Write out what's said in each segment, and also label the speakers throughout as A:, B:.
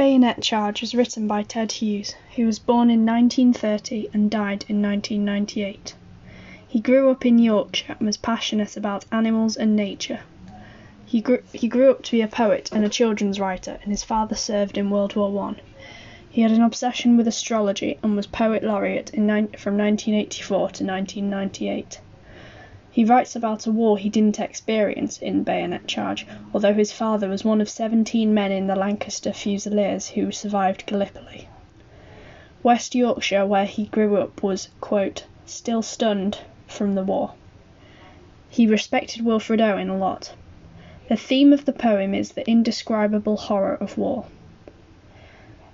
A: Bayonet Charge was written by Ted Hughes, who was born in 1930 and died in 1998. He grew up in Yorkshire and was passionate about animals and nature. He grew, he grew up to be a poet and a children's writer, and his father served in World War One. He had an obsession with astrology and was poet laureate in, from 1984 to 1998. He writes about a war he didn't experience in Bayonet Charge, although his father was one of 17 men in the Lancaster Fusiliers who survived Gallipoli. West Yorkshire, where he grew up, was, still stunned from the war. He respected Wilfred Owen a lot. The theme of the poem is the indescribable horror of war.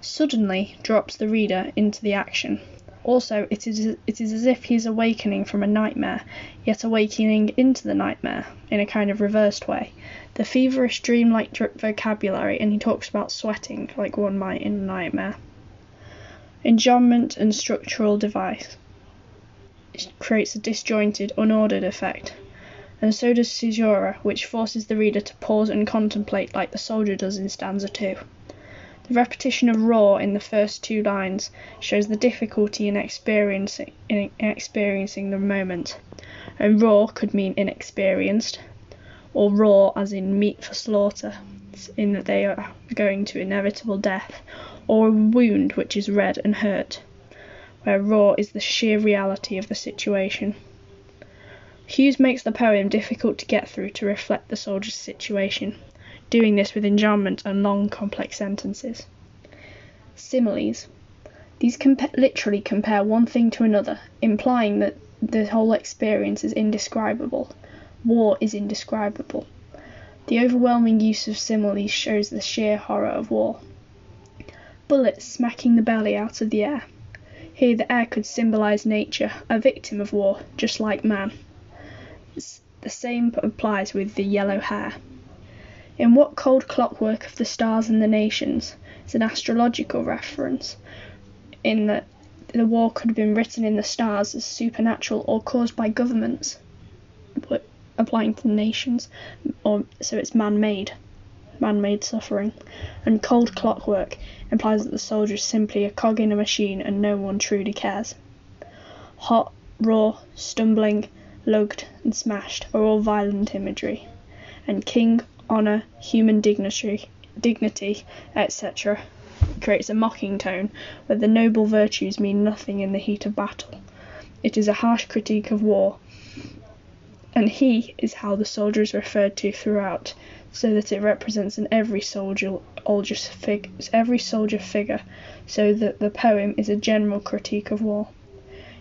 A: Suddenly drops the reader into the action. Also, it is, it is as if he is awakening from a nightmare, yet awakening into the nightmare in a kind of reversed way. The feverish, dreamlike vocabulary, and he talks about sweating like one might in a nightmare. Enjambment and structural device it creates a disjointed, unordered effect, and so does caesura, which forces the reader to pause and contemplate like the soldier does in stanza 2. The repetition of raw in the first two lines shows the difficulty in experiencing, in experiencing the moment. And raw could mean inexperienced, or raw as in meat for slaughter, in that they are going to inevitable death, or a wound which is red and hurt, where raw is the sheer reality of the situation. Hughes makes the poem difficult to get through to reflect the soldier's situation doing this with enjambment and long, complex sentences. Similes. These compa- literally compare one thing to another, implying that the whole experience is indescribable. War is indescribable. The overwhelming use of similes shows the sheer horror of war. Bullets smacking the belly out of the air. Here the air could symbolize nature, a victim of war, just like man. The same applies with the yellow hare. In what cold clockwork of the stars and the nations is an astrological reference, in that the war could have been written in the stars as supernatural or caused by governments, applying to the nations, or so it's man-made, man-made suffering. And cold clockwork implies that the soldier is simply a cog in a machine and no one truly cares. Hot, raw, stumbling, lugged, and smashed are all violent imagery, and king honour, human dignity, dignity, etc., creates a mocking tone where the noble virtues mean nothing in the heat of battle. It is a harsh critique of war, and he is how the soldier is referred to throughout, so that it represents an every soldier, fig, every soldier figure, so that the poem is a general critique of war.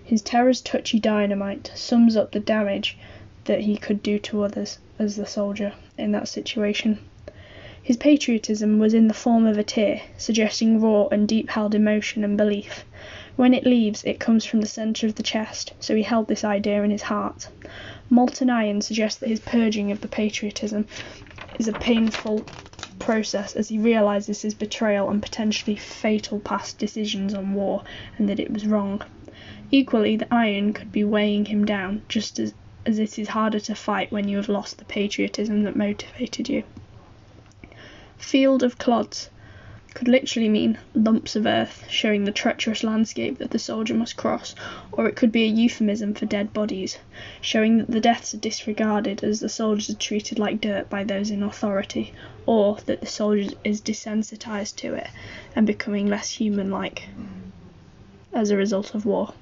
A: His terror's touchy dynamite sums up the damage that he could do to others as the soldier in that situation. His patriotism was in the form of a tear, suggesting raw and deep held emotion and belief. When it leaves, it comes from the centre of the chest, so he held this idea in his heart. Molten iron suggests that his purging of the patriotism is a painful process as he realises his betrayal and potentially fatal past decisions on war and that it was wrong. Equally, the iron could be weighing him down, just as as it is harder to fight when you have lost the patriotism that motivated you. Field of clods could literally mean lumps of earth showing the treacherous landscape that the soldier must cross, or it could be a euphemism for dead bodies, showing that the deaths are disregarded as the soldiers are treated like dirt by those in authority, or that the soldier is desensitized to it and becoming less human like as a result of war.